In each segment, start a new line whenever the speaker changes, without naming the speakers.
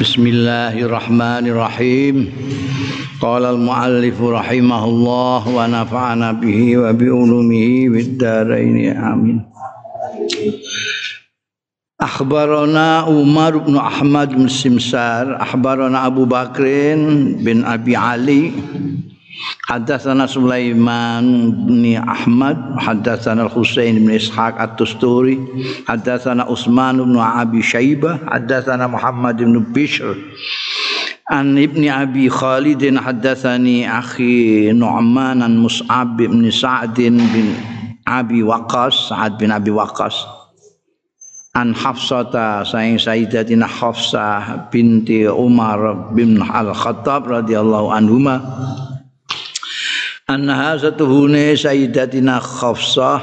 بسم الله الرحمن الرحيم قال المؤلف رحمه الله ونفعنا به وبعلومه بالدارين امين اخبرنا عمر بن احمد بن سمسار اخبرنا ابو بكر بن ابي علي حدثنا سليمان بن أحمد حدثنا الحسين بن إسحاق التستوري حدثنا عثمان بن أبي شيبة حدثنا محمد بن بشر عن ابن أبي خالد حدثني أخي نعمان عن مصعب بن سعد بن أبي وقاص سعد بن أبي وقاص عن حفصة سيدتنا حفصة بنت عمر بن الخطاب رضي الله عنهما anha satuhune sayyidatina Khafsah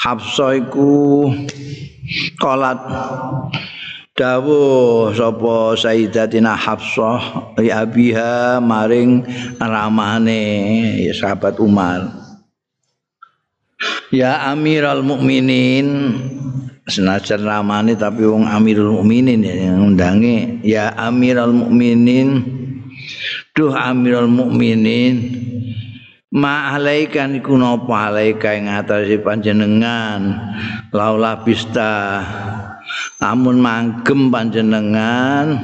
Hafsah iku qalat dawuh sapa sayyidatina Hafsah ya abiha maring ramane ya sahabat Umar. Ya Amiral Mukminin. Senajan ramane tapi wong Amirul Mukminin ya undange ya Amiral Mukminin. Duh Amirul Mukminin ma alaikan iku napa? Alaika ing atase panjenengan. Laula bista amun manggem panjenengan.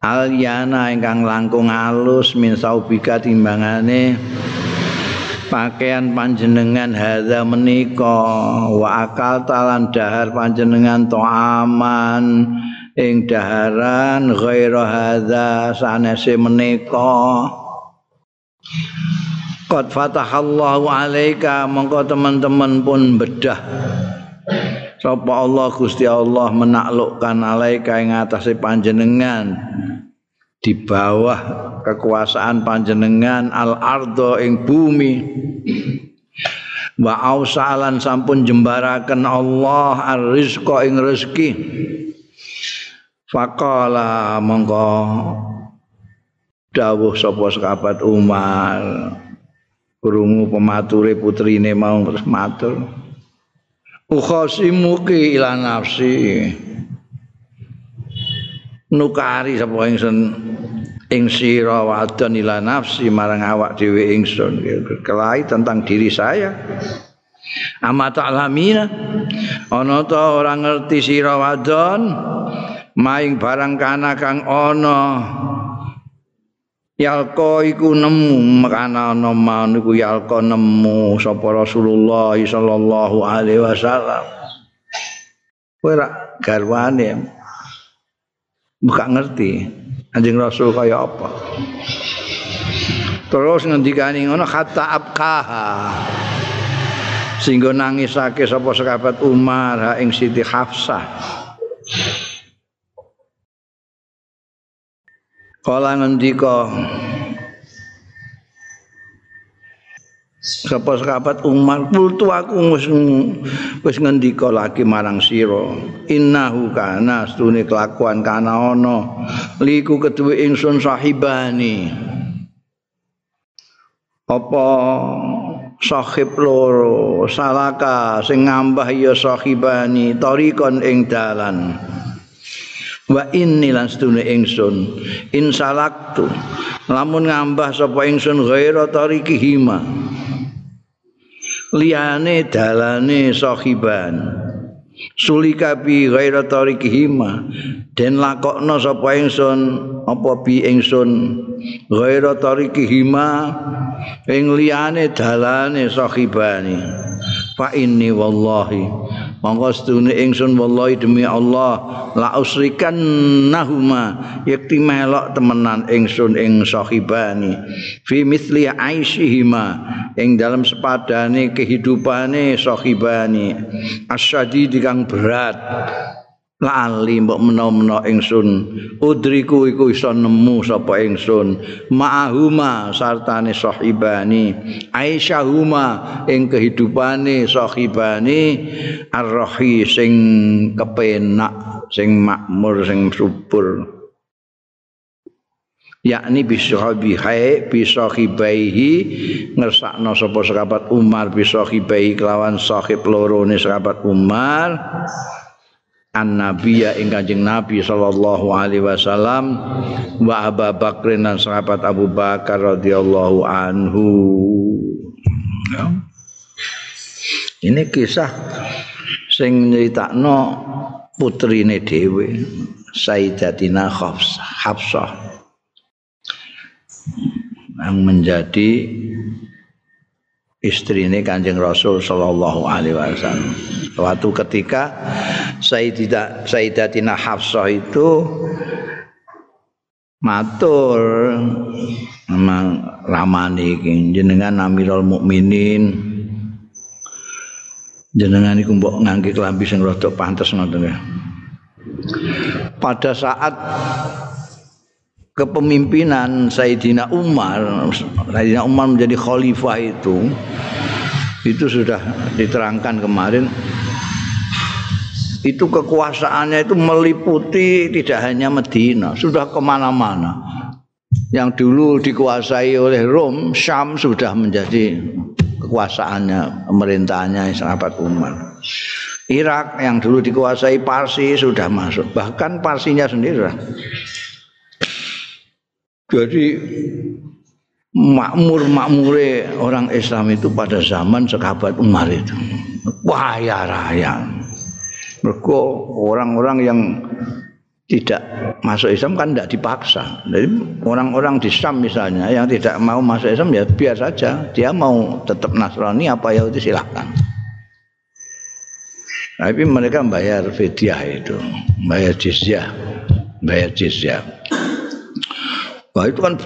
Alyana ingkang langkung alus min saubika timbangane. Pakaian panjenengan hadza menika. Wa akal talan dahar panjenengan to aman ing daharan ghaira hadza sanese menika Qad fatahallahu alaika mongko teman-teman pun bedah. Sapa Allah Gusti Allah menaklukkan alaika ing atase panjenengan. Di bawah kekuasaan panjenengan al ardo ing bumi. Wa ausalan sampun jembaraken Allah ar-rizqa ing rezeki. Faqala mongko dawuh sapa sahabat Umar? Krungu pemature putrine mau terus matur. Ukhasimuki ila nafsi. Nukari sapa ingsun? Ing sira wadon ila nafsi marang awak dhewe ingsun. Kelai tentang diri saya. Ama ta'lamina? Ana ta ora ngerti sira wadon? Maing barang kana kang ana Yalqa iku nemu makana ana niku yalqa nemu sapa Rasulullah sallallahu alaihi wasallam. Kowe ra garwane buka ngerti anjing Rasul kaya apa. Terus ngendikane ngono kata abkaha. Sehingga nangisake sapa sahabat Umar ha ing Siti Hafsah. Kala ngendika Sapa sahabat Umar kultu aku wis wis ngendika lagi marang sira innahu kana stune kelakuan kana ana liku keduwe ingsun sahibani. Apa sahib loro salaka sing ngambah ya sahibani tarikon ing dalan wa inni lan sedune ingsun insalaktu lamun ngambah sapa ingsun ghaira tariki hima. Liyane dalane sahiban. Sulika bi ghaira tariki hima. Den lakokno sapa ingsun apa bi ingsun? Ghaira tariki hima. Ing liyane dalane sahibani. Fa inni wallahi monggo sedune ingsun wallahi demi Allah la usrikan nahuma yakti melok temenan ingsun ing sahibani. Fi mithli aishihima ing dalam sepadane kehidupane sahibani. Asyadid kang berat lali mbok menawa-menawa ingsun. Udriku iku iso nemu sapa ingsun. Ma'ahuma sartane sahibani. Aisyahuma ing kehidupane sahibani. Arrohi sing kepenak sing makmur sing subur. Yakni bisahabi hai bisahibaihi ngersakno sapa sahabat Umar bisahibai kelawan sahib lorone sahabat Umar an nabiya ing kanjeng nabi sallallahu alaihi wasallam wa Abu Bakr dan sahabat Abu Bakar radhiyallahu anhu. Ya. ini kisah sing nyeritakno putrine dhewe Sayyidatina Hafsah. Hafsah. Yang menjadi istri ini kanjeng Rasul Shallallahu Alaihi Wasallam. Suatu ketika Sayyidah Sayyidatina Hafsah itu matur memang ramani jenengan Amirul Mukminin jenengan iku mbok ngangge klambi sing rada pantes ngoten. Pada saat kepemimpinan Sayyidina Umar Sayyidina Umar menjadi khalifah itu itu sudah diterangkan kemarin. Itu kekuasaannya itu meliputi tidak hanya Medina sudah ke mana-mana. Yang dulu dikuasai oleh Rom Syam sudah menjadi kekuasaannya pemerintahannya sahabat Umar. Irak yang dulu dikuasai Parsi sudah masuk bahkan Parsinya sendiri Jadi makmur-makmure orang Islam itu pada zaman sahabat Umar itu waya raya. Mereka orang-orang yang tidak masuk Islam kan tidak dipaksa. Jadi orang-orang di Islam misalnya yang tidak mau masuk Islam ya biar saja. Dia mau tetap Nasrani apa ya itu silahkan. Tapi mereka bayar fidyah itu, bayar jizyah, bayar jizyah. Wah itu kan.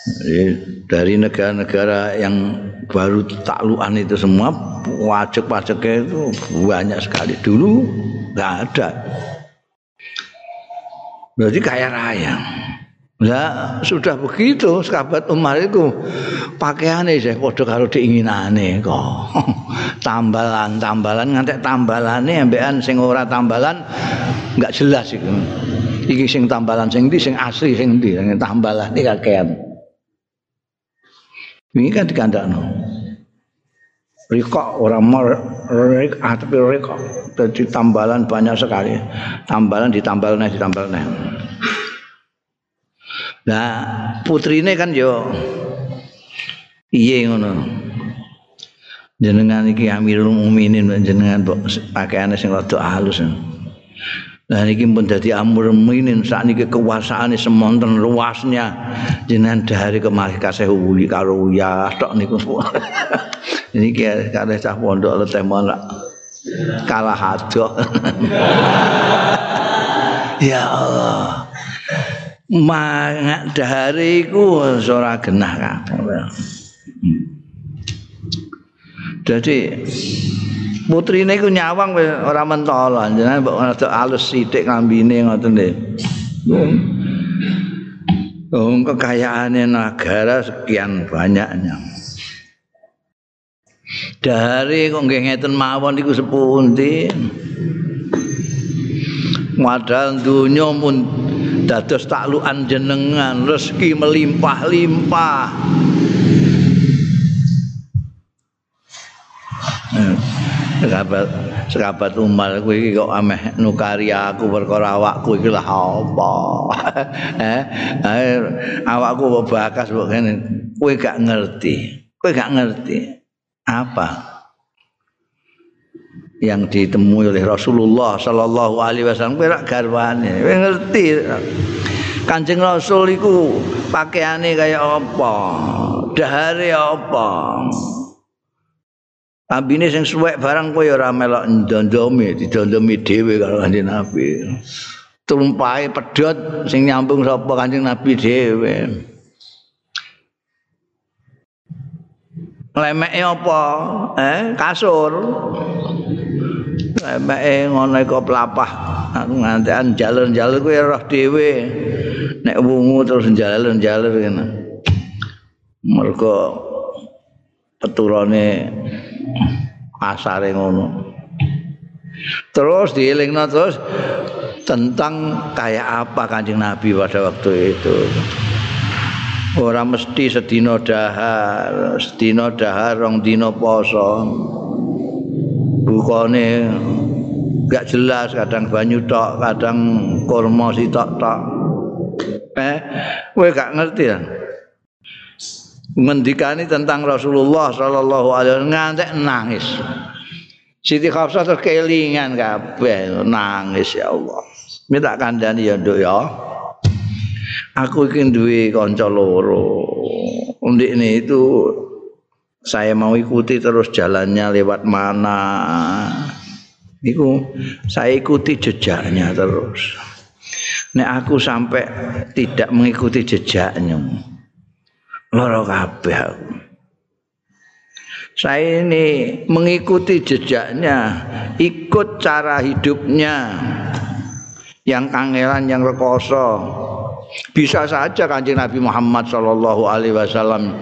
Jadi, dari negara-negara yang baru takluan itu semua pajak-pajaknya itu banyak sekali. Dulu nggak ada. Berarti kaya raya. Nah, sudah begitu sahabat Umar itu pakaiannya saya podo karo diinginane kok. tambalan, tambalan ngantek tambalane ambekan sing ora tambalan nggak jelas itu. Iki sing tambalan sing ndi sing asli sing ndi? Sing tambalan iki kakean. Ini kan dikandakno. Rikok orang mau rik tapi rikok. Jadi tambalan banyak sekali. Tambalan ditambal nih ditambal nah putri ini kan yo iya ngono. Jenengan iki amirul mukminin jenengan pakaiane sing rada halus Nah ini pun jadi amur minin saat ini kekuasaan semonten luasnya. Jenengan dari kemari kasih hubungi karo ya tok niku. Ini kayak kada cah pondok leteh mana kalah hadok ya Allah. Mangat dari ku ora genah kabeh jadi putrine iku nyawang ora mentol jenengan mbok rada alus sithik ngambine ngoten nggih. Oh, kekayaannya negara sekian banyaknya. Dari kok nggih ngeten mawon iku sepundi. Modal dunya pun dados taklukan jenengan, rezeki melimpah-limpah. Sahabat sahabat Umar kowe iki kok ameh nukari aku perkara awakku iki lah apa? Eh, eh awakku bakas kok ngene? Kowe gak ngerti. Kowe gak ngerti. Apa? Yang ditemui oleh Rasulullah sallallahu alaihi wasallam kowe rak garwane. Kowe ngerti. Kanjeng Rasul iku pakaiane kaya apa? Dahare apa Ambine sing suwek barang kowe ora melok ndondomi, didondomi dhewe karo Kanjeng Nabi. Tumpahe pedhot sing nyambung sapa Kanjeng Nabi dhewe. Lemeke apa? Eh, kasur. Mek ngono iku pelapah. Aku ngantekan jalan-jalan kuwi roh dhewe. Nek wungu terus jalan-jalan kene. Mergo peturane asare ngono. Terus dielingno terus tentang kayak apa Kanjeng Nabi pada waktu itu. Orang mesti sedina dahar, sedina dahar rong dina poso. Bukane gak jelas, kadang banyu tok, kadang kurma sitok tok. Eh, kowe gak ngerti ya? Ngendikani tentang Rasulullah sallallahu alaihi wasallam ngantek nangis. Siti Khafsah terus kelingan kabeh nangis ya Allah. Minta kandhani ya Nduk ya. Aku iki duwe kanca loro. Undikne itu saya mau ikuti terus jalannya lewat mana. Iku saya ikuti jejaknya terus. Nek aku sampai tidak mengikuti jejaknya. Loro kabeh aku. Saya ini mengikuti jejaknya, ikut cara hidupnya yang kangelan, yang rekoso. Bisa saja kanjeng Nabi Muhammad Shallallahu Alaihi Wasallam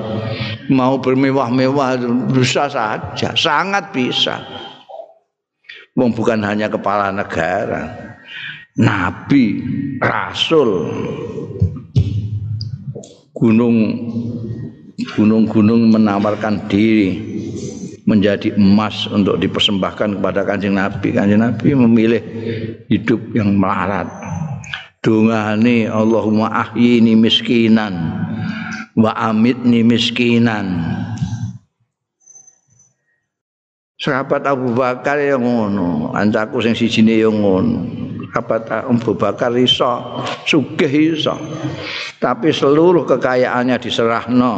mau bermewah-mewah bisa saja, sangat bisa. Wong bukan hanya kepala negara, nabi, rasul, gunung gunung-gunung menawarkan diri menjadi emas untuk dipersembahkan kepada kanjeng Nabi. Kanjeng Nabi memilih hidup yang melarat. Dungane Allahumma ahyini miskinan wa amitni miskinan. Sahabat Abu Bakar yang ngono, ancaku sing sijine yang ngono. Sahabat Abu Bakar iso, sugih iso. Tapi seluruh kekayaannya diserahno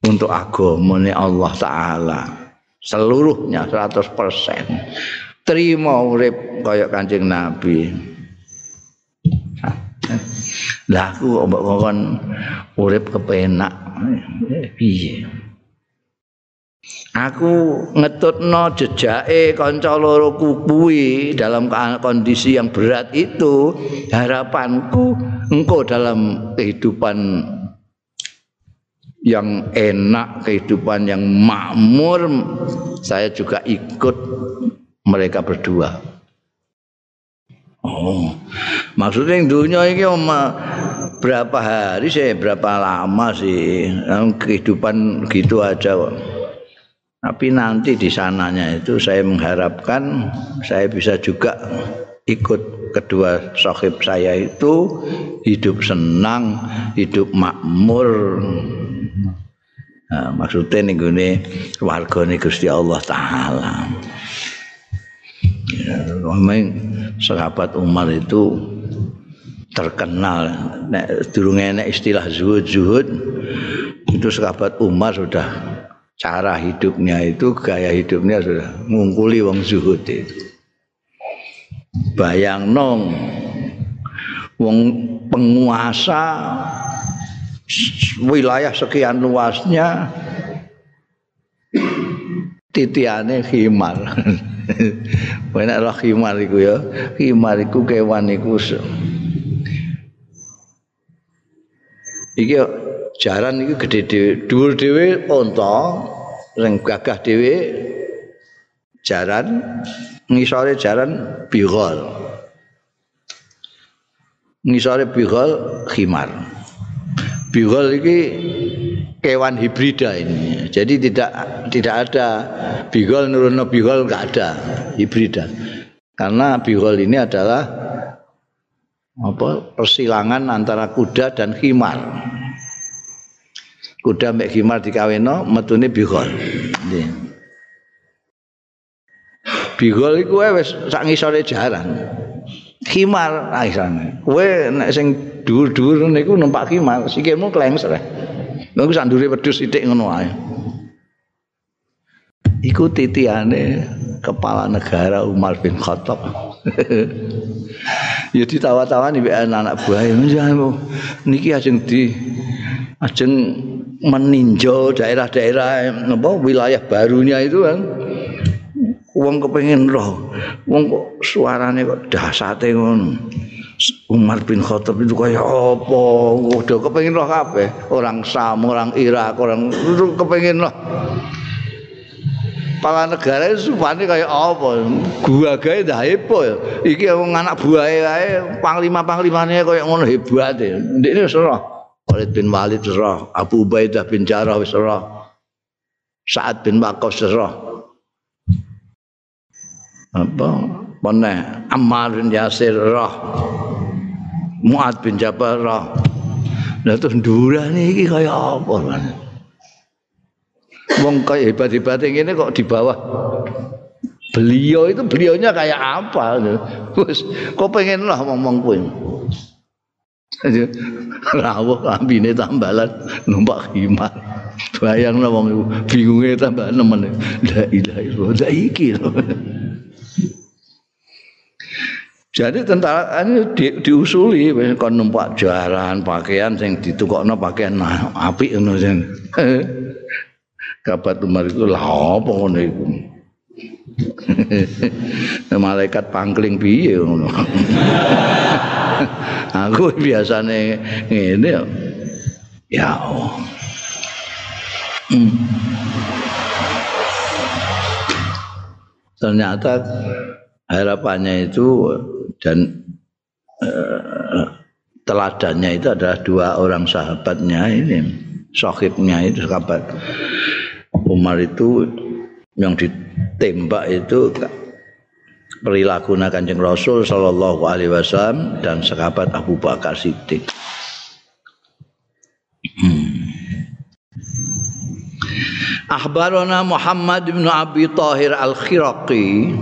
untuk agamane Allah taala. Seluruhnya 100% terima urip kaya Kanjeng Nabi. Lah aku mbok kon urip kepenak. Piye Aku ngetutno jejake kanca loro kuwi dalam kondisi yang berat itu harapanku engkau dalam kehidupan yang enak, kehidupan yang makmur, saya juga ikut mereka berdua. Oh, maksudnya dunia ini berapa hari sih, berapa lama sih, kehidupan gitu aja. Tapi nanti di sananya itu saya mengharapkan saya bisa juga ikut kedua sohib saya itu hidup senang, hidup makmur, Nah, maksudnya nih gue warga nih Gusti Allah Taala. Ya, sahabat Umar itu terkenal. Nek durung enek istilah zuhud zuhud itu sahabat Umar sudah cara hidupnya itu gaya hidupnya sudah ngungkuli wong zuhud itu. Bayang nong wong penguasa wilayah sekian luasnya titiane khimar. Benar lah khimar iku ya. Khimar iku kewan iku. Iki jaran iki gede dhewe, dhuwur dhewe unta, sing gagah dhewe jaran, ngisore jaran bigol. Ngisore bigol khimar. Bihol ini kewan hibrida ini. Jadi tidak tidak ada bihol nurun bihol nggak ada hibrida. Karena bihol ini adalah apa persilangan antara kuda dan khimar. Kuda mbek khimar dikaweno metune bihol. Bihol iku wis sak ngisore jaran. Khimar aisane. Kowe nek sing dhuwur-dhuwur niku numpak khimar, sikilmu klengser. Niku sak ndure wedhus sithik ngono ae. Iku titiane kepala negara Umar bin Khattab. ya ditawa-tawani mbek anak buah niki ajeng di ajeng meninjau daerah-daerah apa wilayah barunya itu kan wong kepengin roh. Wong kok suarane kok dahsate ngono. Umar bin Khattab itu kaya apa? Udah kepengin roh kabeh. Orang Sam, orang Irak, orang kepengin roh. Kepala negara itu supane kaya apa? Gua gawe dah hepo ya. Iki wong anak buahe kae panglima-panglimane kaya ngono hebat ya. Ndekne wis. Khalid bin Walid roh, Abu Ubaidah bin Jarrah wis roh. Sa'ad bin Waqqas roh. Apa? Mana Ammar bin Yasir roh. Muad bin Jabal roh. Lah terus ndurane iki kaya apa? Wong kaya hebat-hebat ngene kok di bawah beliau itu beliaunya kayak apa Terus kok pengen lah ngomong kuwi. Rawuh ambine tambalan numpak khimar. Bayang wong iku bingunge tambah nemen. La ilaha illallah. iki. Jadi tentara ini di, diusuli kon numpak jaran pakaian sing ditukokno pakaian apik ngono sing. Kabat Umar itu lah apa ngono iku. Malaikat pangkling piye ngono. Aku biasane ngene ya. Ya. Hmm. Ternyata harapannya itu dan uh, teladannya itu adalah dua orang sahabatnya ini sohibnya itu sahabat Umar itu yang ditembak itu perilaku kanjeng Rasul Shallallahu Alaihi Wasallam dan sahabat Abu Bakar Siddiq. Hmm. Akhbarana Muhammad bin Abi Tahir Al-Khiraqi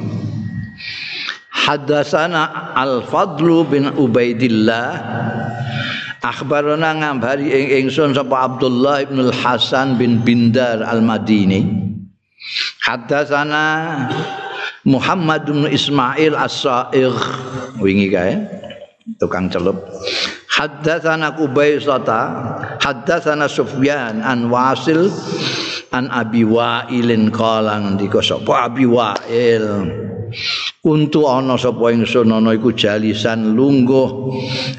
Hadasana Al-Fadlu bin Ubaidillah Akhbarana ngambari ing ingsun sapa Abdullah bin Al-Hasan bin Bindar Al-Madini Hadasana Muhammad bin Ismail As-Sa'ir wingi kae tukang celup Haddatsana Qubaisata Haddatsana Sufyan an Wasil an Abi Wa'ilin qala ngendika sapa Abi Wa'il Untu ana sapa ingsun ana iku jalisan lungguh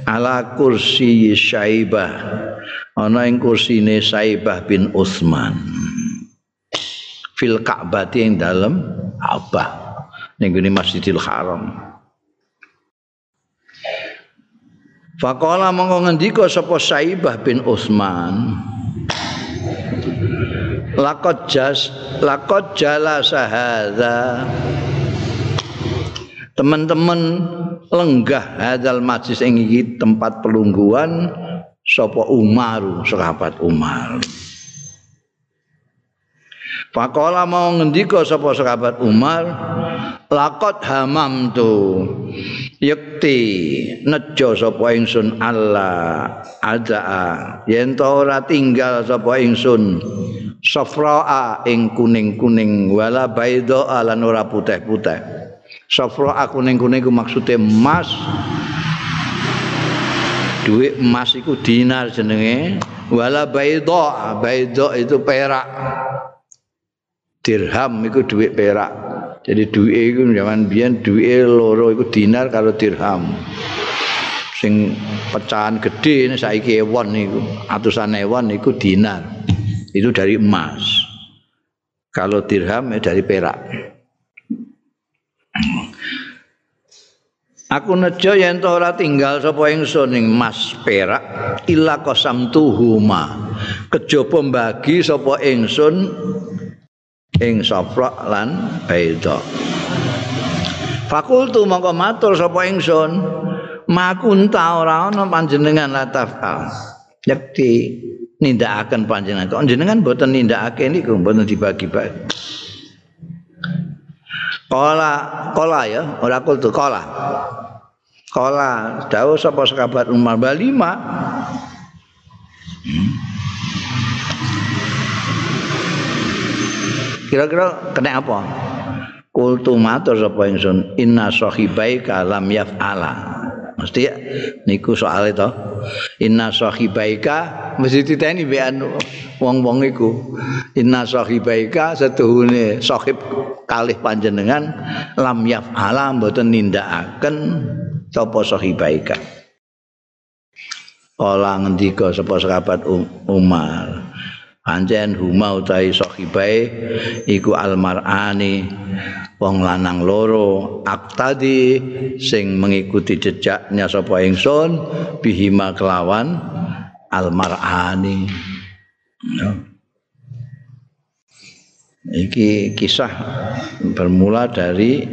ala kursi Syaibah. Ana ing kursine Syaibah bin Utsman. Fil Ka'bah ing dalem Ka'bah ning Masjidil Haram. Faqala mongko ngendika sapa Syaibah bin Utsman. Lakot jas lakot jala sahada teman-teman lenggah hadal majlis ing tempat pelungguan sapa Umar sahabat Umar Pakola mau ngendika sapa sahabat Umar lakot hamam tu yakti nejo sapa ingsun Allah ada yen ora tinggal sapa ingsun safraa ing kuning-kuning wala baido lan ora putih-putih Sofro aku ning kene iku maksude emas. Duit emas iku dinar jenenge. Wala baidha, baidha itu perak. Dirham iku duit perak. Jadi duit iku zaman biyen duit loro iku dinar karo dirham. Sing pecahan gede ini saiki ewon niku, atusan ewon niku dinar. Itu dari emas. Kalau dirham ya dari perak. Aku nejo yen ora tinggal sapa ingsun ing mas perak illa qasamtuhuma. Kejaba mbagi sapa ingsun ing safra lan baida. Fakultu mongko matur sapa ingsun, makunta ora ana panjenengan latafal. Yakti nindakaken panjenengan. Kok jenengan boten nindakake niku boten dibagi-bagi. Kola, kola ya, ora kultu kola. Kola, dawuh sapa sahabat Umar Balima. Hmm. Kira-kira kena apa? Kultu matur sapa ingsun, inna sahibaika lam yaf'ala. Mesti niku soal itu. Inna sahibaika mesti titeni bean wong-wong iku inna sahibaika setuhune sahib kalih panjenengan lam yaf'ala mboten nindakaken sapa sahibaika Kala ngendika sapa sahabat Umar Pancen huma utahi sahibae iku almar'ani wong lanang loro aktadi sing mengikuti jejaknya sapa ingsun bihima kelawan almar'ani. Iki kisah bermula dari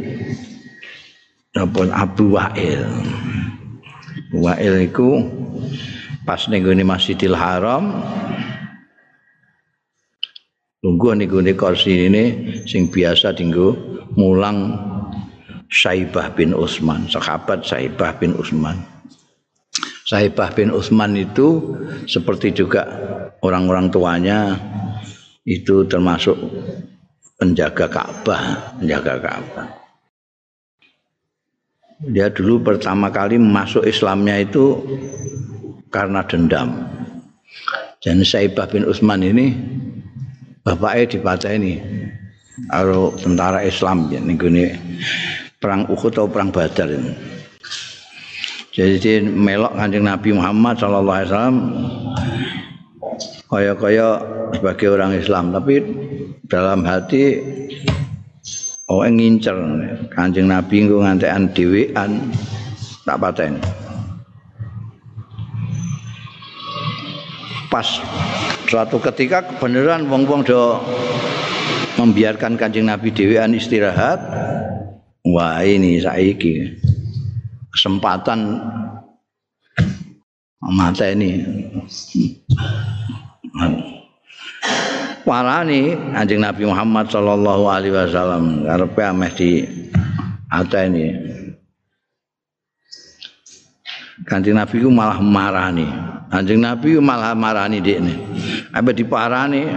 Abu Wa'il. Wa'il iku pas ning Masjidil Haram Tunggu niku kursi ini sing biasa tinggu mulang Saibah bin Utsman, sahabat Saibah bin Utsman. Saibah bin Utsman itu seperti juga orang-orang tuanya itu termasuk penjaga Ka'bah, penjaga Ka'bah. Dia dulu pertama kali masuk Islamnya itu karena dendam. Dan Saibah bin Utsman ini bapaknya dipateni karo tentara Islam ning perang Uhud atau perang Badar. Jadi melok kanjeng Nabi Muhammad sallallahu alaihi wasallam kaya-kaya sebagai orang Islam tapi dalam hati oh ngincer kanjeng Nabi nggo ngantekan dhewean tak pateni. Pas suatu ketika kebenaran wong-wong do membiarkan kancing Nabi Dewan istirahat wah ini saiki kesempatan mata ini warani anjing Nabi Muhammad Sallallahu Alaihi Wasallam karepe ameh di ini kanjeng Nabi ku malah marani. Kanjeng Nabi ku malah marani dekne apa diparani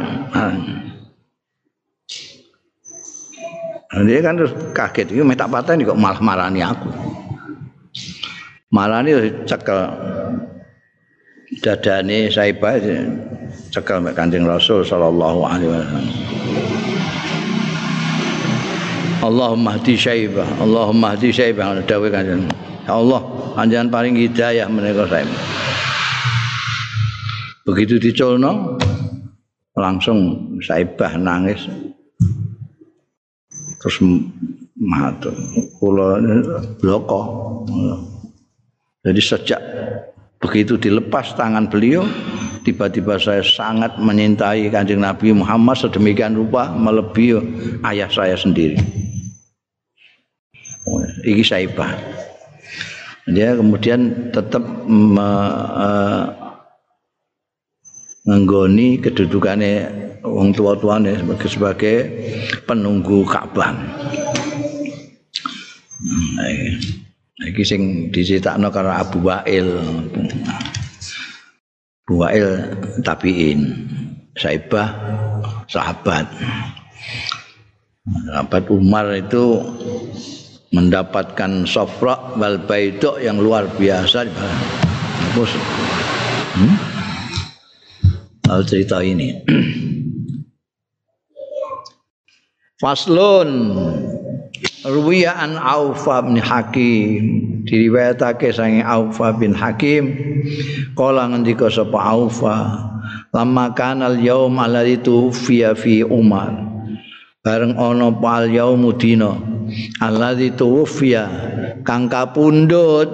dia kan terus kaget. Ini tak patah kok malah marani aku. Marani cekel. Dadane saibah cekel mek Kanjeng Rasul sallallahu alaihi wasallam. Allahumma hdi syaibah Allahumma hdi syaibah dawuh Kanjeng. Ya Allah panjenengan paling hidayah menika saibah begitu diculno langsung saibah nangis. Terus matur kula bloko. Jadi sejak begitu dilepas tangan beliau tiba-tiba saya sangat menyintai kanjeng Nabi Muhammad sedemikian rupa melebihi ayah saya sendiri. Iki saibah. Dia kemudian tetap me, uh, ngenggoni kedudukannya wong tua-tuane sebagai sebagai penunggu Ka'bah. Nah, iki sing dicitakno karo Abu Wa'il. Abu Wa'il tabiin, saibah sahabat. Sahabat Umar itu mendapatkan sofra wal baidok yang luar biasa. Terus, hmm? Al cerita ini. Faslun Ruwiya an Aufa bin Hakim. Diriwayatake sange Aufa bin Hakim. Kala ngendika sapa Aufa lama kanal yaum alladzi tufiya fi Umar. Bareng ana pal yaum dina alladzi tufiya kang kapundhut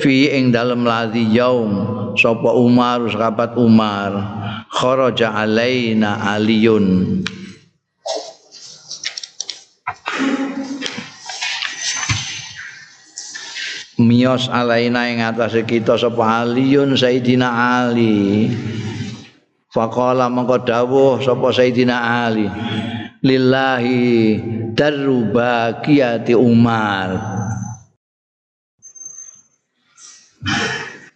fi ing dalem ladzi yaum sapa Umar sahabat Umar. Kharaja alaina aliyun. Mios alaina ing atase kita sapa aliyun Sayyidina Ali. Faqala mengko dawuh sapa Sayyidina Ali. Lillahi darubakiyati Umar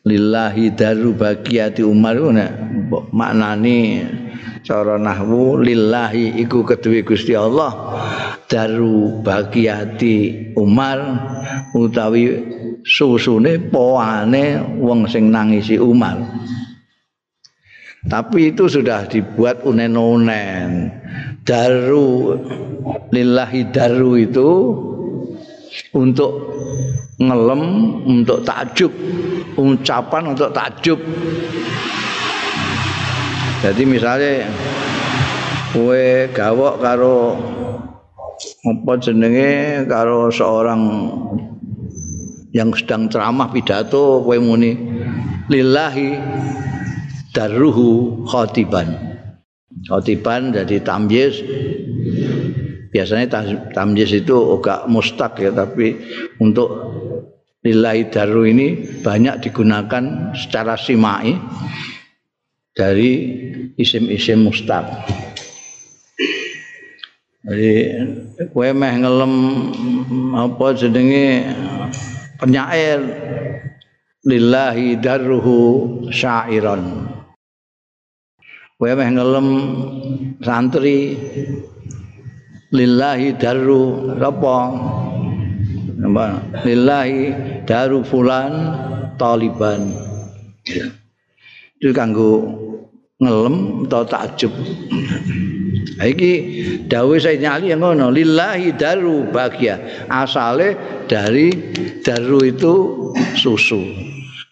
lillahi daru bagiyati Umar nek maknane cara nahwu lillahi iku kedue Gusti Allah daru bagiyati Umar utawi susune poane wong sing nangisi Umar Tapi itu sudah dibuat unen-unen. Daru lillahi daru itu untuk ngelem, untuk takjub, ucapan untuk takjub. Jadi misalnya kue gawok karo apa jenenge karo seorang yang sedang ceramah pidato kue muni lillahi daruhu khotiban khotiban jadi tamyiz biasanya tamyiz itu agak mustaq ya tapi untuk lillahi daru ini banyak digunakan secara simai dari isim-isim mustaq. Jadi kowe meh ngelem apa jenenge penyair lillahi darruhu syairan kowe meh ngelem santri lillahi darru apa? Lillahi daru fulan taliban. Itu kanggo ngelem atau takjub. Iki dawuh Sayyidina Ali yang ngono lillahi daru bahagia. Asale dari daru itu susu.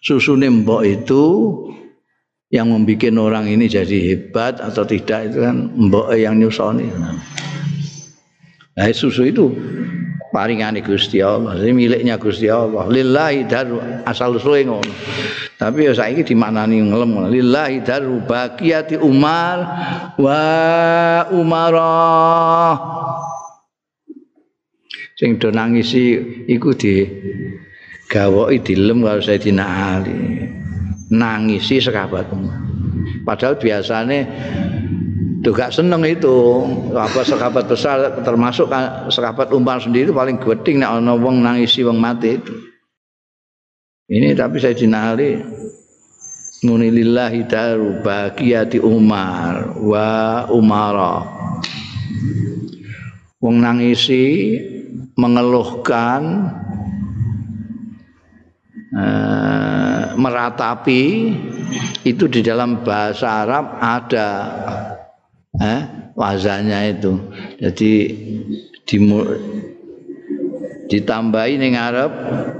Susu nembok itu yang membuat orang ini jadi hebat atau tidak itu kan mbok yang nyusoni nah susu itu paringane Gusti Allah ini miliknya Gusti Allah. Lillahi daru asal suwe ngono. Tapi ya saiki dimaknani ngelem lillahi daru baqiyati umar wa umarah sing do nangisi iku di gawoki dilem karo Sayyidina Ali. Nangisi sekabat padahal biasanya tuh gak seneng itu apa sekabat besar termasuk sekabat umar sendiri paling geding nek ana wong nangisi wong mati itu Ini tapi saya Ali muni lillahi daru baqiyati Umar wa Umara. Wong nangisi mengeluhkan uh, meratapi itu di dalam bahasa Arab ada eh, wazannya itu. Jadi ditambahi ning Arab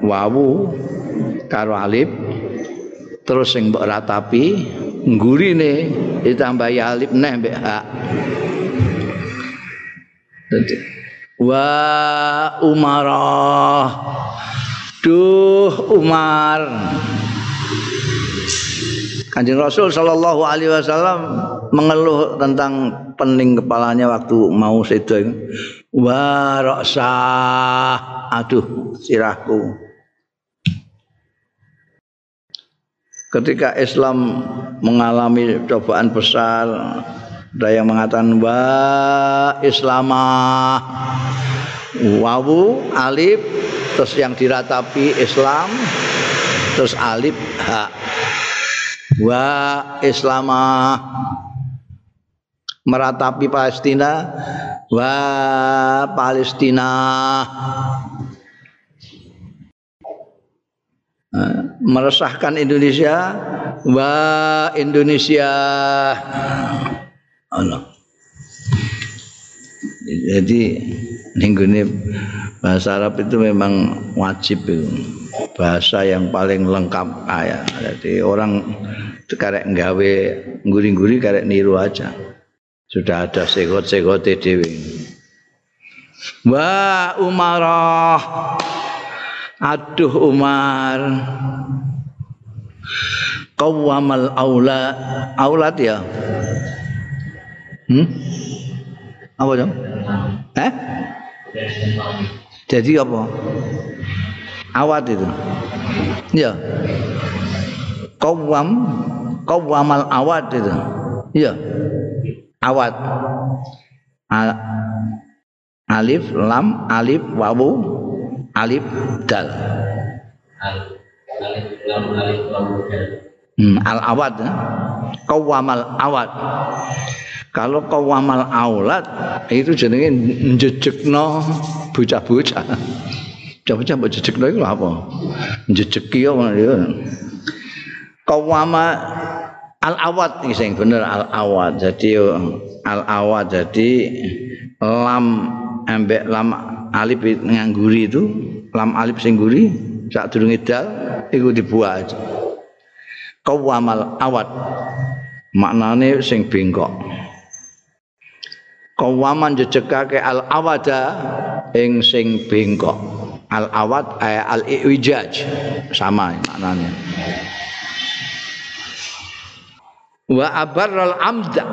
wawu karo alif terus sing mbok ratapi nggurine ditambahi alif neh mbek hak wa umarah duh umar Kanjeng Rasul Shallallahu Alaihi Wasallam mengeluh tentang pening kepalanya waktu mau sedo. Wah, aduh sirahku. ketika Islam mengalami cobaan besar ada yang mengatakan wa islamah wawu alif terus yang diratapi Islam terus alif ha wa islamah meratapi Palestina. Wa Palestina. Meresahkan Indonesia. Wa Indonesia. Allah. Jadi ini bahasa Arab itu memang wajib bahasa yang paling lengkap. Kaya jadi orang karek nggawe nguri-nguri karek niru aja sudah ada segot-segot dewi wa umarah Aduh Umar Qawamal aula Aulat ya Hmm? Apa dong? Eh? Jadi apa? Awat itu. Ya. Qawam qawamal awat itu. Ya. Awat. alif lam alif wawu alif dal hmm, al awad ya. kawamal awad kalau kawamal aulat itu jenenge njejekno bocah-bocah bocah-bocah mbok jejekno iku apa njejeki ya kawama al awad iki sing bener al awad jadi al awad jadi lam ambek lam alif ngangguri itu lam alif sing guri sak durunge dal iku dibuat kawamal awad maknane sing bengkok. Kawaman jejekake al awada ing sing bengkok. Al awad ay al iwijaj sama maknanya wa abarral amda.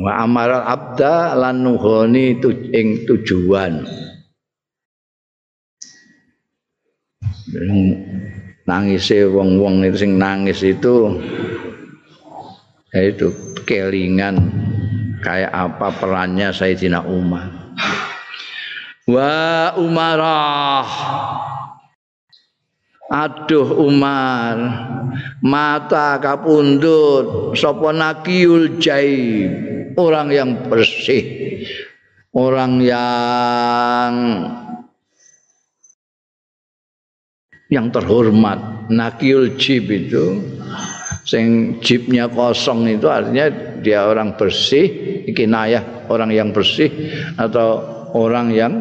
Wa amaral abda lan nuhoni tu, ing tujuan. Nangise wong-wong itu sing nangis itu itu kelingan kayak apa perannya Sayyidina Umar. Wa umarah Aduh Umar. Mata kapundut sapa nakiul jaib? Orang yang bersih. Orang yang yang terhormat. Nakiul jib itu. Sing jibnya kosong itu artinya dia orang bersih. Kinayah orang yang bersih atau orang yang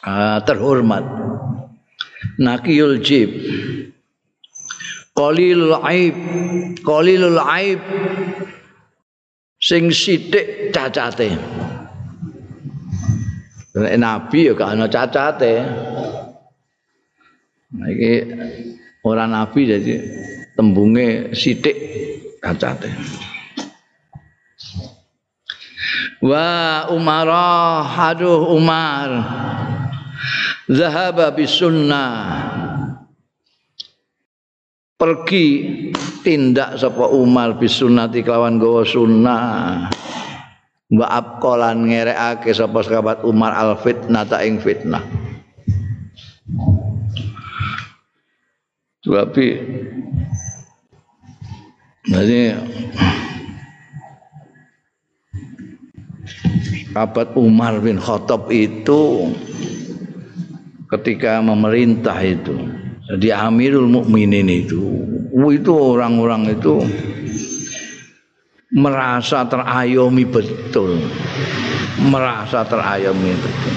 uh, terhormat nakiyul jib. Qalilul aib. Qalilul aib. Sing sithik cacate. Nabi ya gak ana cacate. Nah, iki nabi jadi tembunge sithik cacate. Wa Umarah aduh Umar zahaba bisunnah. Pergi tindak sapa Umar bisunnati kelawan gawa sunnah. Wa abqalan ngerekake sapa sahabat Umar al fitnah ta ing fitnah. Tapi jadi sahabat Umar bin Khattab itu ketika memerintah itu di Amirul Mukminin itu itu orang-orang itu merasa terayomi betul merasa terayomi betul.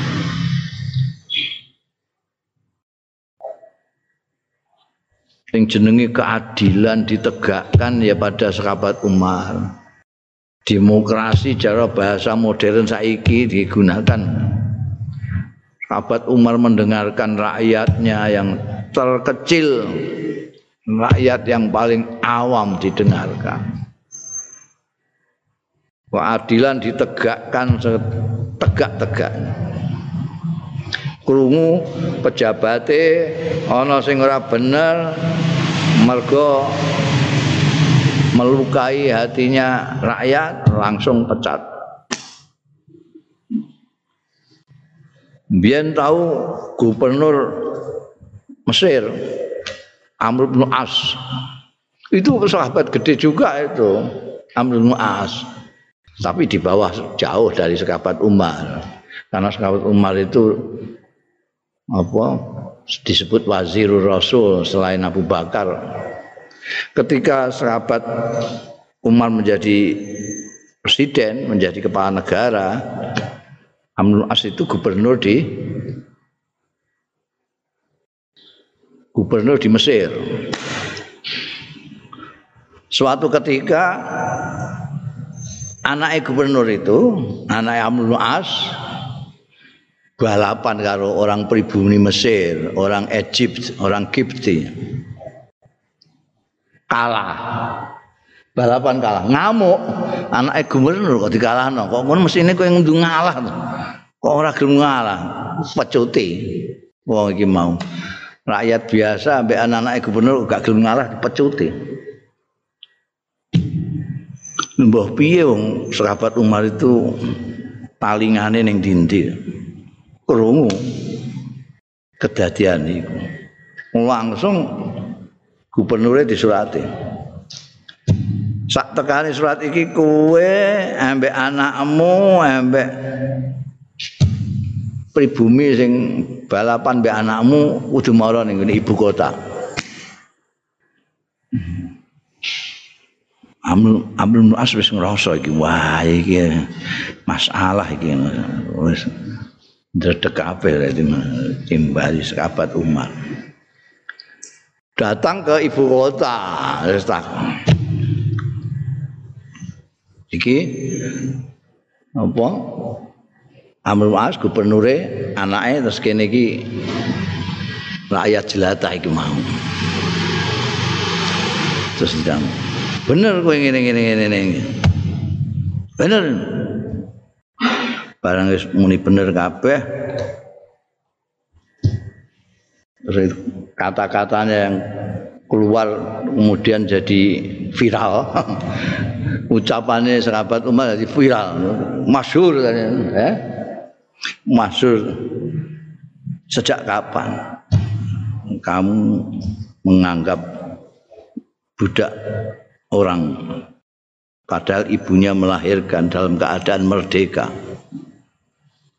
Yang jenenge keadilan ditegakkan ya pada sahabat Umar. Demokrasi cara bahasa modern saiki digunakan Sahabat Umar mendengarkan rakyatnya yang terkecil, rakyat yang paling awam didengarkan. Keadilan ditegakkan setegak-tegaknya. Krungu pejabate ana sing ora bener mergo melukai hatinya rakyat langsung pecat. Biar tahu gubernur Mesir Amr bin As. Itu sahabat gede juga itu Amr bin As. Tapi di bawah jauh dari sahabat Umar. Karena sahabat Umar itu apa disebut wazirul rasul selain Abu Bakar. Ketika sahabat Umar menjadi presiden menjadi kepala negara Amrul As itu gubernur di gubernur di Mesir. Suatu ketika anak gubernur itu, anak Amrul As balapan karo orang pribumi Mesir, orang Egypt, orang Kipti. Kalah. Balapan kalah, ngamuk. Anak gubernur kok dikalahno. Kok ngono mesine kowe ngalah. kok ora gelem ngalah? Pecuti. Wong iki mau. Rakyat biasa ambek anak-anak gubernur gak gelem ngalah pecuti mbah piye wong sahabat Umar itu palingane ning dindi krungu. Kedadian iku. Langsung gubernure disurati sak tekane surat iki kowe ambek anakmu ambek pribumi sing balapan mbek anakmu kudu mara ning ibu kota. Amr Amr bin As wis ngrasa iki wah iki masalah iki wis ndredeg kabeh timbali sahabat Umar. Datang ke ibu kota, wis. Iki? Apa? Amr bin As gubernure anake terus kene iki rakyat jelata iki mau. Terus ndang bener kowe ngene ngene ngene ngene. Bener. Barang wis muni bener kabeh. Kata-katanya yang keluar kemudian jadi viral ucapannya sahabat Umar jadi viral. Masyhur ya. Masyhur. Sejak kapan kamu menganggap budak orang padahal ibunya melahirkan dalam keadaan merdeka?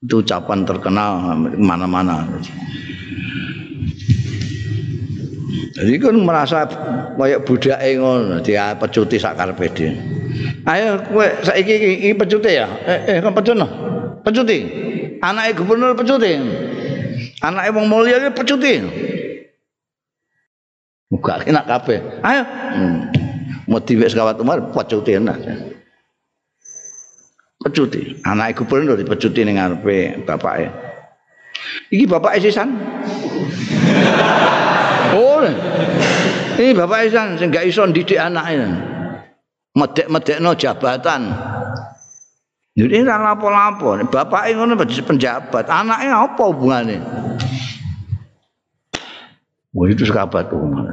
Itu ucapan terkenal mana-mana. Jadi kan merasa kayak budak ngono dia pecuti sakar pede ayo kowe saiki iki pecuti ya eh, eh kan pecuti pecuti anaknya gubernur pecuti anaknya wong mulia pecuti Muka enak kabeh. Ayo. Hmm. mau diwek sekawat Umar pecuti enak. Pecuti, anak gubernur dipecuti ning ngarepe bapake. Iki bapak sisan. oh. Ini bapak sisan sing gak iso ndidik anake. Medek-medekno jabatan. Jadi ora lapo-lapo, bapake ngono penjabat, anake apa hubungane? Wah itu sekabat Umar.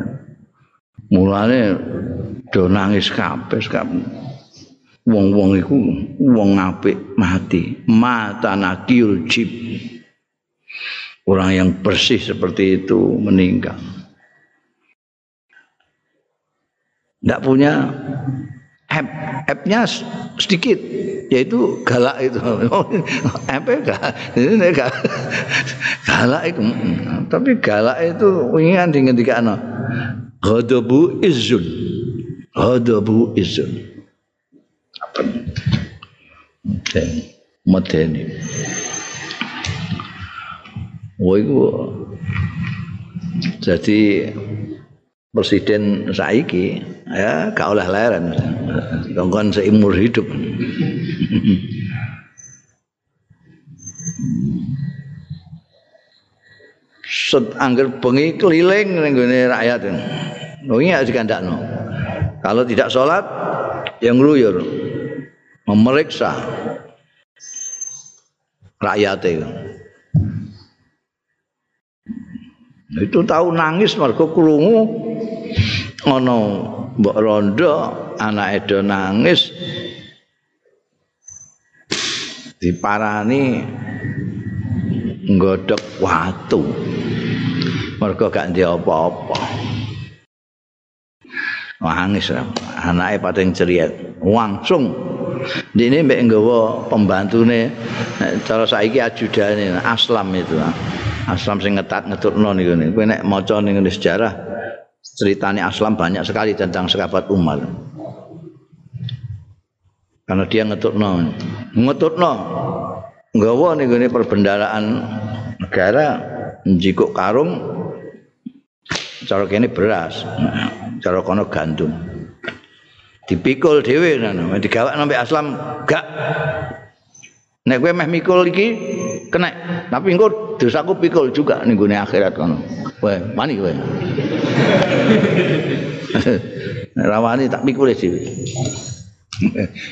Mulane do nangis kabeh kabeh wong-wong iku wong apik mati mata nakil jib orang yang bersih seperti itu meninggal tidak punya app appnya sedikit yaitu galak itu. App ini galak itu tapi galak itu ingin dengan tiga anak ghadabu izzun. Ghadabu izzun. Apa? Medeni. Wah itu jadi presiden saiki ya gak oleh leren kongkon seumur hidup set angger bengi keliling ning gone rakyat. Wingi harus dikandakno. Kalau tidak sholat, yang ngluyur memeriksa rakyat itu. Itu tahu nangis mergo krungu. Ana mbok rondo anak edo nangis. Diparani nggodhok watu. Mergo gak ndek apa-apa. Nangis anake pating ceria langsung. Dene mbek nggawa pembantune cara saiki ajudane aslam itu aslam sing ngetat ngetukno niku kowe nek maca ning sejarah ceritanya aslam banyak sekali tentang sahabat Umar. Karena dia ngetukno ngetukno nggawa ning perbendaraan negara njikuk karung cara kene beras cara kono gandum. Dipikul dhewe ngono. Digawak sampai aslam gak. Nek kowe meh mikul iki kena. Tapi engko dosaku pikul juga ning gone akhirat kono. Kowe wani kowe? Rawani tak pikul dhewe.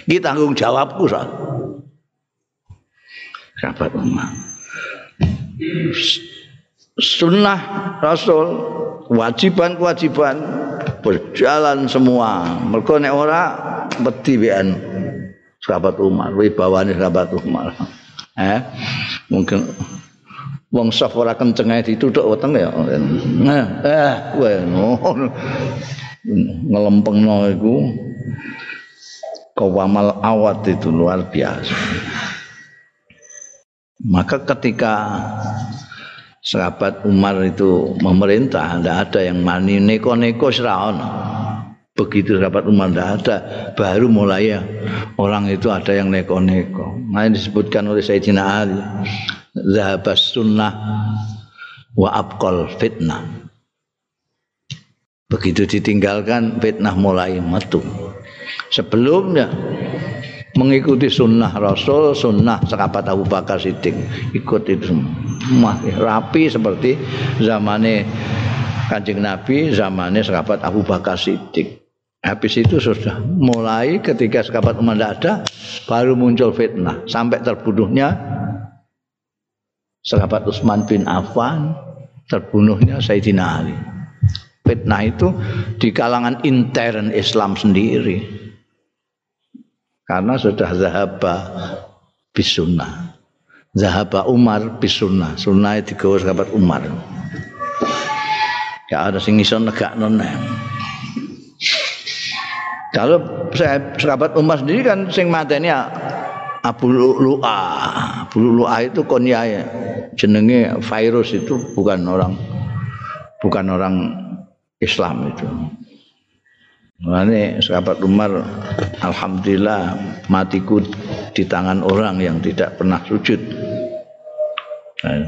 Iki tanggung jawabku sa. Sahabat umma sunnah rasul kewajiban-kewajiban berjalan semua. Mergo nek ora wedi wean. Sahabat Umar, wibawane sahabat Umar. Eh, mungkin wong saf ora kenceng ae dituthuk weteng ya. Nah, eh kowe ngelempengno iku. Kawamal awat itu luar biasa. Maka ketika sahabat Umar itu memerintah tidak ada yang mani neko-neko seraon begitu sahabat Umar tidak ada baru mulai ya orang itu ada yang neko-neko. Nah disebutkan oleh Sayyidina Ali zahabas sunnah wa abqal fitnah. Begitu ditinggalkan fitnah mulai metu. Sebelumnya mengikuti sunnah Rasul, sunnah sahabat Abu Bakar Siddiq, ikut itu semua. Rapi seperti zamannya Kanjeng Nabi, zamannya sahabat Abu Bakar Siddiq. Habis itu sudah mulai ketika sahabat Umar tidak ada, baru muncul fitnah. Sampai terbunuhnya sahabat Utsman bin Affan, terbunuhnya Sayyidina Ali. Fitnah itu di kalangan intern Islam sendiri. Karena sudah zahaba bisunnah. Zahaba Umar bisunnah. Sunnah itu sahabat Umar. Ya ada sing iso negakno kalau sahabat Umar sendiri kan sing mateni Abu Lu'a. Abu Lu'a itu konya ya. Jenenge virus itu bukan orang bukan orang Islam itu. Ini sahabat Umar Alhamdulillah matiku di tangan orang yang tidak pernah sujud. Nah,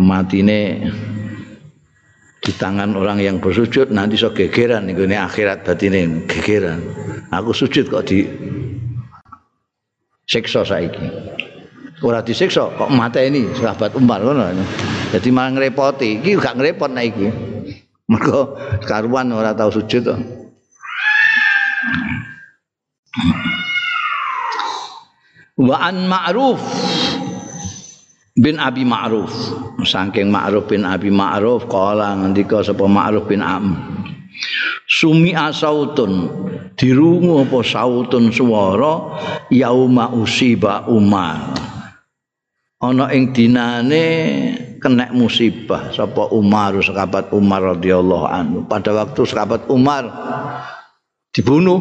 mati ini di tangan orang yang bersujud nanti so gegeran ini akhirat ini gegeran. Aku sujud kok di siksa saiki. Ora disiksa kok mata ini sahabat Umar ngono. Jadi malah ngerepoti iki gak ngerepot nek iki. Mergo karuan ora tahu sujud to. Wa an ma'ruf bin Abi Ma'ruf. Saking Ma'ruf bin Abi Ma'ruf kala ngendika sapa Ma'ruf bin Am. Sumi asautun dirungu apa sautun swara yauma usiba Umar. Ana ing dinane kena musibah sapa Umar sahabat Umar radhiyallahu anhu. Pada waktu sahabat Umar dibunuh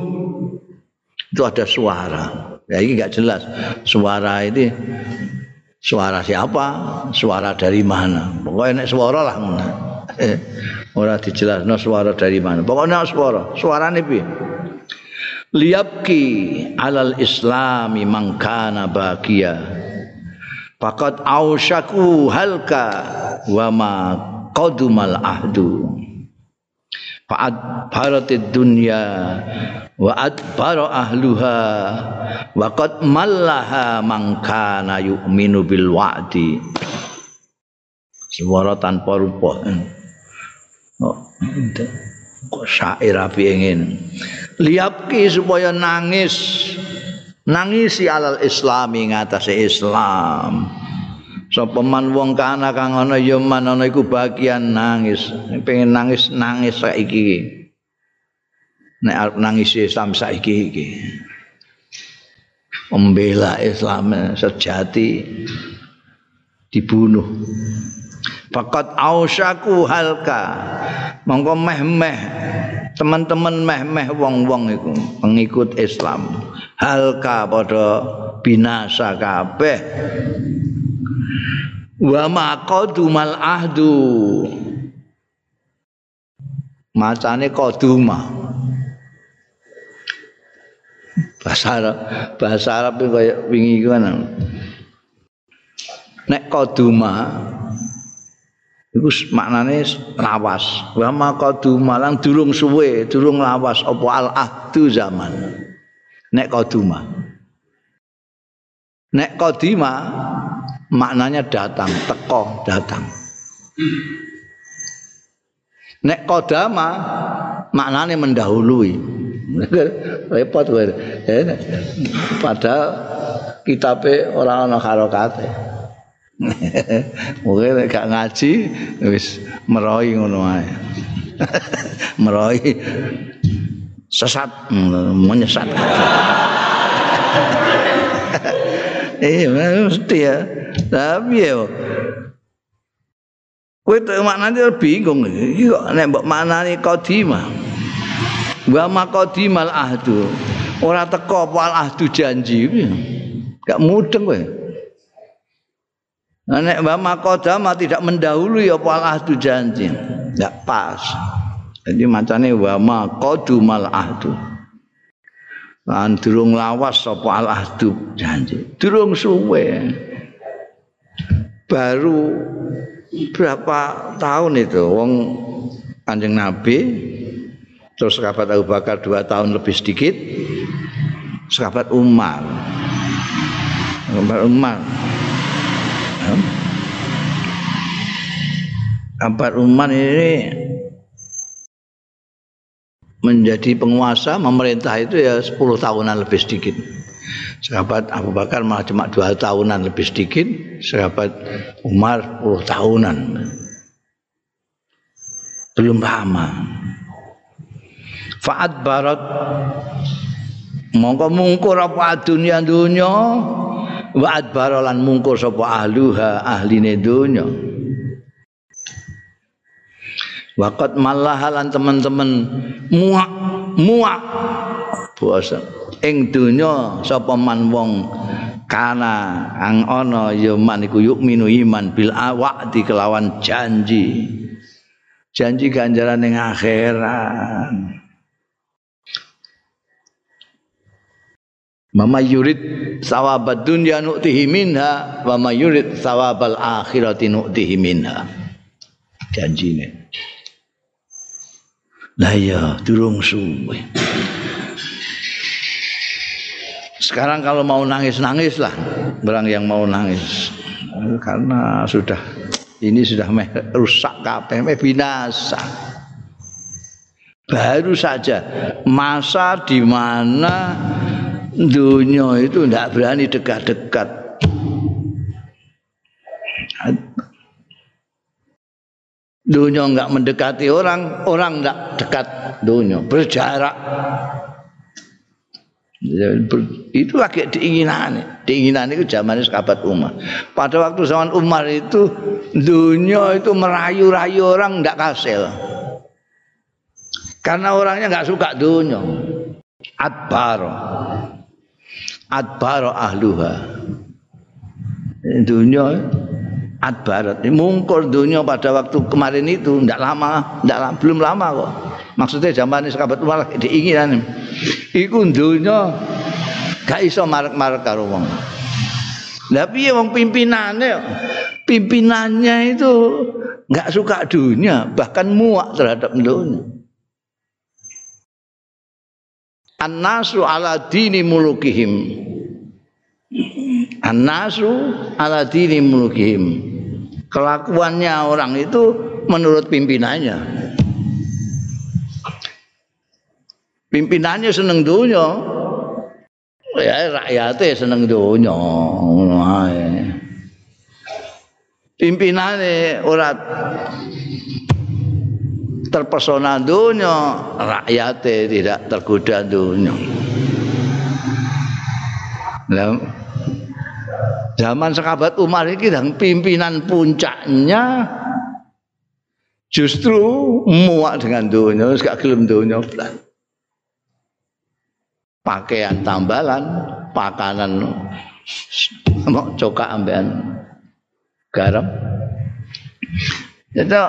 itu ada suara. Ya ini enggak jelas. Suara ini suara siapa? Suara dari mana? Pokoknya nek suara lah eh, ora dijelasno suara dari mana. Pokoknya suara. Suara pi liyabki alal islami mangkana bagia fakat ausyaku halka wa ma qadumal ahdu fa'ad baratid dunya wa adbara ahluha wa qad mallaha man kana yu'minu bil wa'di suara tanpa rupa. Oh, kok syair api ingin? Liapki supaya nangis. Nangisi alal islami ngatasé islam sapa man wong kana kang ana ya man ana iku bagian nangis. Pengen nangis nangis saiki. Nek arep nangis Islam saiki iki. Membela Islam sejati dibunuh. Fakat ausyaku halka. Mongko meh-meh Teman-teman meh-meh wong-wong itu Pengikut Islam. Halka pada binasa kabeh Wa maqadumal ahdu. Macane kodumah bahasa Arab bahasa Arab itu kayak wingi gimana nek koduma itu maknanya lawas. Wa ma lang durung suwe durung lawas apa al ahdu zaman. Nek koduma nek kodima maknanya datang teko datang nek kodama maknanya mendahului repot kowe. Eh, padahal kitabe ora ana harokate. Mungkin gak ngaji wis meroi ngono sesat menyesat. Eh mesti ya. Tapi ya Kowe maknane bingung iki kok nek mbok maknani qadimah. wa maqadimal ahdu ora teko apa al ahdu janji gak mudeng kowe nek wa maqadama tidak mendahului apa al ahdu janji gak pas Jadi macane wa ma qadumal ahdu. Lan durung lawas sapa al ahdu janji. Durung suwe. Baru berapa tahun itu wong Kanjeng Nabi terus sahabat Abu Bakar dua tahun lebih sedikit sahabat Umar sahabat Umar sahabat Umar ini menjadi penguasa memerintah itu ya 10 tahunan lebih sedikit. Sahabat Abu Bakar malah cuma dua tahunan lebih sedikit, sahabat Umar 10 tahunan. Belum lama. Fa'ad barat mongko mungkur apa dunia dunya wa adbaralan mungkur sapa ahluha ahline dunya Wakat malahalan teman-teman. Muak muak. Puasa. Ing donya sapa man wong kana ang ana ya man iku iman bil di kelawan janji. Janji ganjaran ning akhirat. Mama yurid sawabad dunya nu'tihi minha wa yurid sawabal akhirati nu'tihi minha. Janjine. Lah ya durung suwe. Sekarang kalau mau nangis-nangis lah. Barang yang mau nangis. Karena sudah Ini sudah rusak kabeh binasa. Baru saja Masa di mana Dunia itu tidak berani dekat-dekat dunia enggak mendekati orang, orang enggak dekat dunia, berjarak. Itu lagi diinginan, diinginan itu zaman sahabat Umar. Pada waktu zaman Umar itu dunia itu merayu-rayu orang enggak kasil. Karena orangnya enggak suka dunia. Adbaro. Adbaro ahluha. Dunia adbarat. Mungkur dunia pada waktu kemarin itu tidak lama tidak lama, belum lama kok. Maksudnya zaman ini sahabat Umar diinginan iku dunia gak iso marek-marek karo wong. Ya wong pimpinannya? Pimpinannya itu nggak suka dunia bahkan muak terhadap dunia. An-nasu ala dini mulukihim. An-nasu ala dini mulukihim kelakuannya orang itu menurut pimpinannya. Pimpinannya seneng dunia, ya rakyatnya seneng dunia. Pimpinannya orang terpesona dunia, rakyatnya tidak tergoda dunia. Zaman sahabat Umar ini dan pimpinan puncaknya justru muak dengan dunia, gak gelem dunia Pakaian tambalan, pakanan mau coka ambean garam. Itu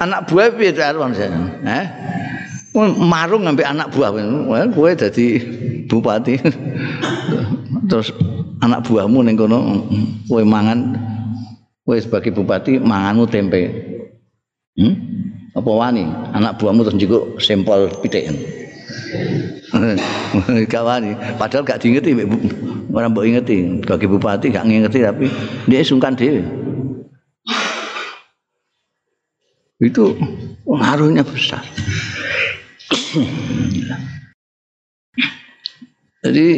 anak buah piye Arwan Eh? Marung ngambil anak buah. Gue jadi bupati. Terus anak buahmu ning kono kowe mangan kowe sebagai bupati manganmu tempe. Hmm? Apa wani? Anak buahmu terus njiko sampel pitik. gak wani, padahal gak diingeti ora mbok ingeti. Sebagai bupati gak ngingeti tapi dia sungkan dhewe. Itu pengaruhnya besar. Jadi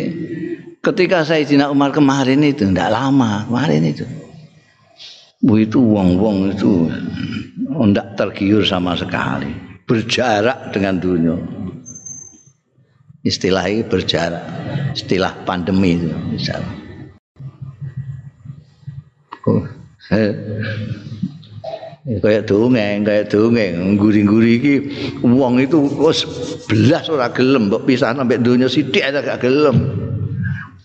Ketika saya Sayyidina Umar kemarin itu tidak lama, kemarin itu. Bu itu wong-wong itu tidak tergiur sama sekali, berjarak dengan dunia. Istilah ini berjarak, istilah pandemi itu misalnya. Oh, kayak dongeng, kayak dongeng, guri-guri iki wong itu wis belas ora gelem mbok pisah sampai dunia sithik ada gak gelem.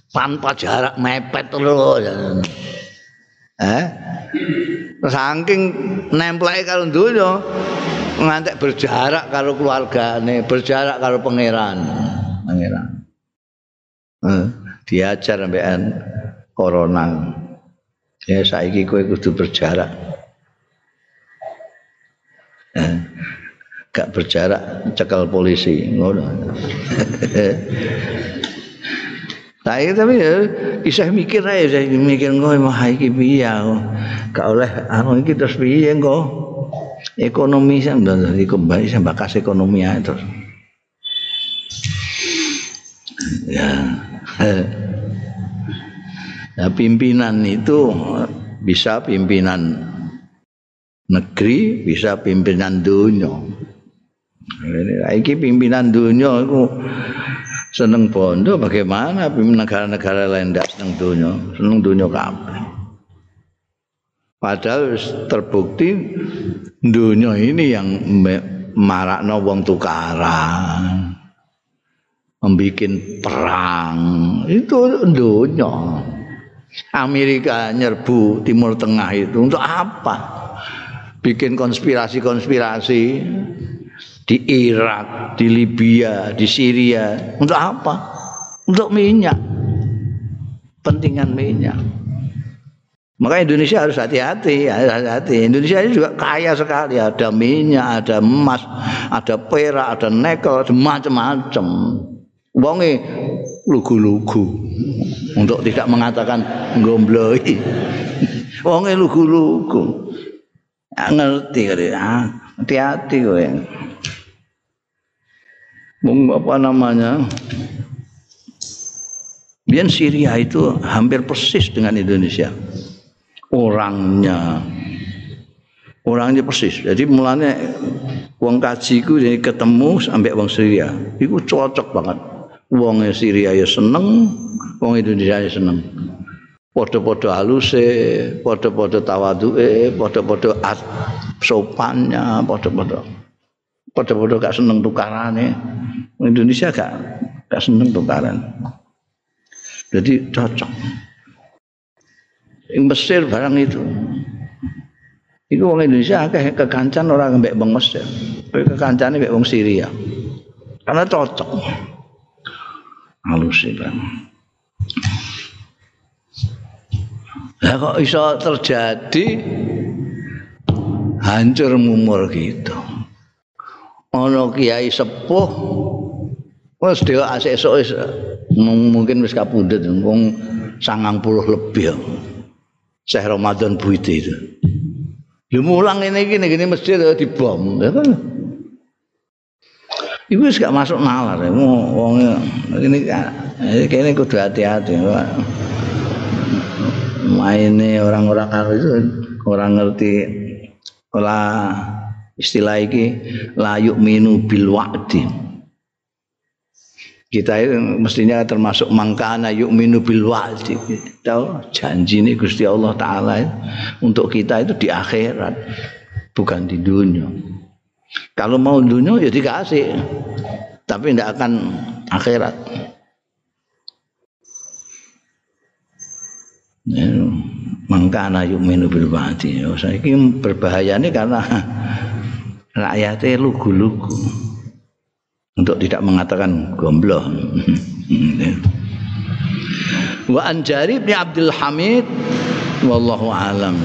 tanpa jarak mepet terus. Eh? Saking nempleke karo donya ngantek berjarak karo keluargane, berjarak karo pangeran. Pangeran. Eh, diajar sampean corona. Ya saiki kowe kudu berjarak. Eh, gak berjarak cekal polisi ngono. Saya tapi ya bisa mikir aja, saya mikir kok mah iki piye Gak oleh anu iki terus piye kok. Ekonomi sampeyan dari kembali sampai bakas ekonomi aja terus. Ya. Ya pimpinan itu bisa pimpinan negeri, bisa pimpinan dunia. Ini pimpinan dunia itu seneng bondo bagaimana negara-negara lain tidak seneng dunia? Seneng dunia kabeh. Padahal terbukti dunia ini yang marakno wong tukaran membuat perang. Itu dunia. Amerika nyerbu Timur Tengah itu untuk apa bikin konspirasi-konspirasi di Irak, di Libya, di Syria. Untuk apa? Untuk minyak. Pentingan minyak. Maka Indonesia harus hati-hati, hati-hati. Indonesia ini juga kaya sekali, ada minyak, ada emas, ada perak, ada nikel, macam-macam. Wonge lugu-lugu untuk tidak mengatakan gombloi. Wonge lugu-lugu. Ngerti kali, hati-hati kowe. apa namanya? Biar Syria itu hampir persis dengan Indonesia. Orangnya. Orangnya persis. Jadi mulanya uang kaji ku jadi ketemu sampai uang Syria. Itu cocok banget. Uang Syria ya seneng uang Indonesia ya seneng podo-podo haluse podo-podo tawadu'e podo-podo sopannya podo-podo podo-podo gak seneng tukarannya Indonesia gak gak seneng tukaran. Jadi cocok. Ing Mesir barang itu. Iku wong Indonesia akeh kekancan orang mbek wong Mesir. Kowe kekancane mbek wong Syria. Karena cocok. Halus itu. Lah kok iso terjadi hancur mumur gitu. Ono kiai sepuh Wes dhewe esuk wis mungkin wis kapundhut wong 90 lebih. Syekh Ramadan Buite itu. Lu mulang ini gini gini masjid dibom, ya kan? Wis gak masuk nalar, wong ini kayaknya kudu hati-hati. Maine orang-orang itu orang ngerti olah istilah iki layuk minu bil wa'di. kita itu mestinya termasuk mangkana yu'minu bil wa'di. Tahu? Janji ini Gusti Allah taala untuk kita itu di akhirat bukan di dunia. Kalau mau dunia ya dikasih tapi tidak akan akhirat mangkana yu'minu bil wa'di saya ini berbahaya ini karena rakyatnya lugu-lugu untuk tidak mengatakan gombloh. Wa an Jarib bin Abdul Hamid wallahu alam.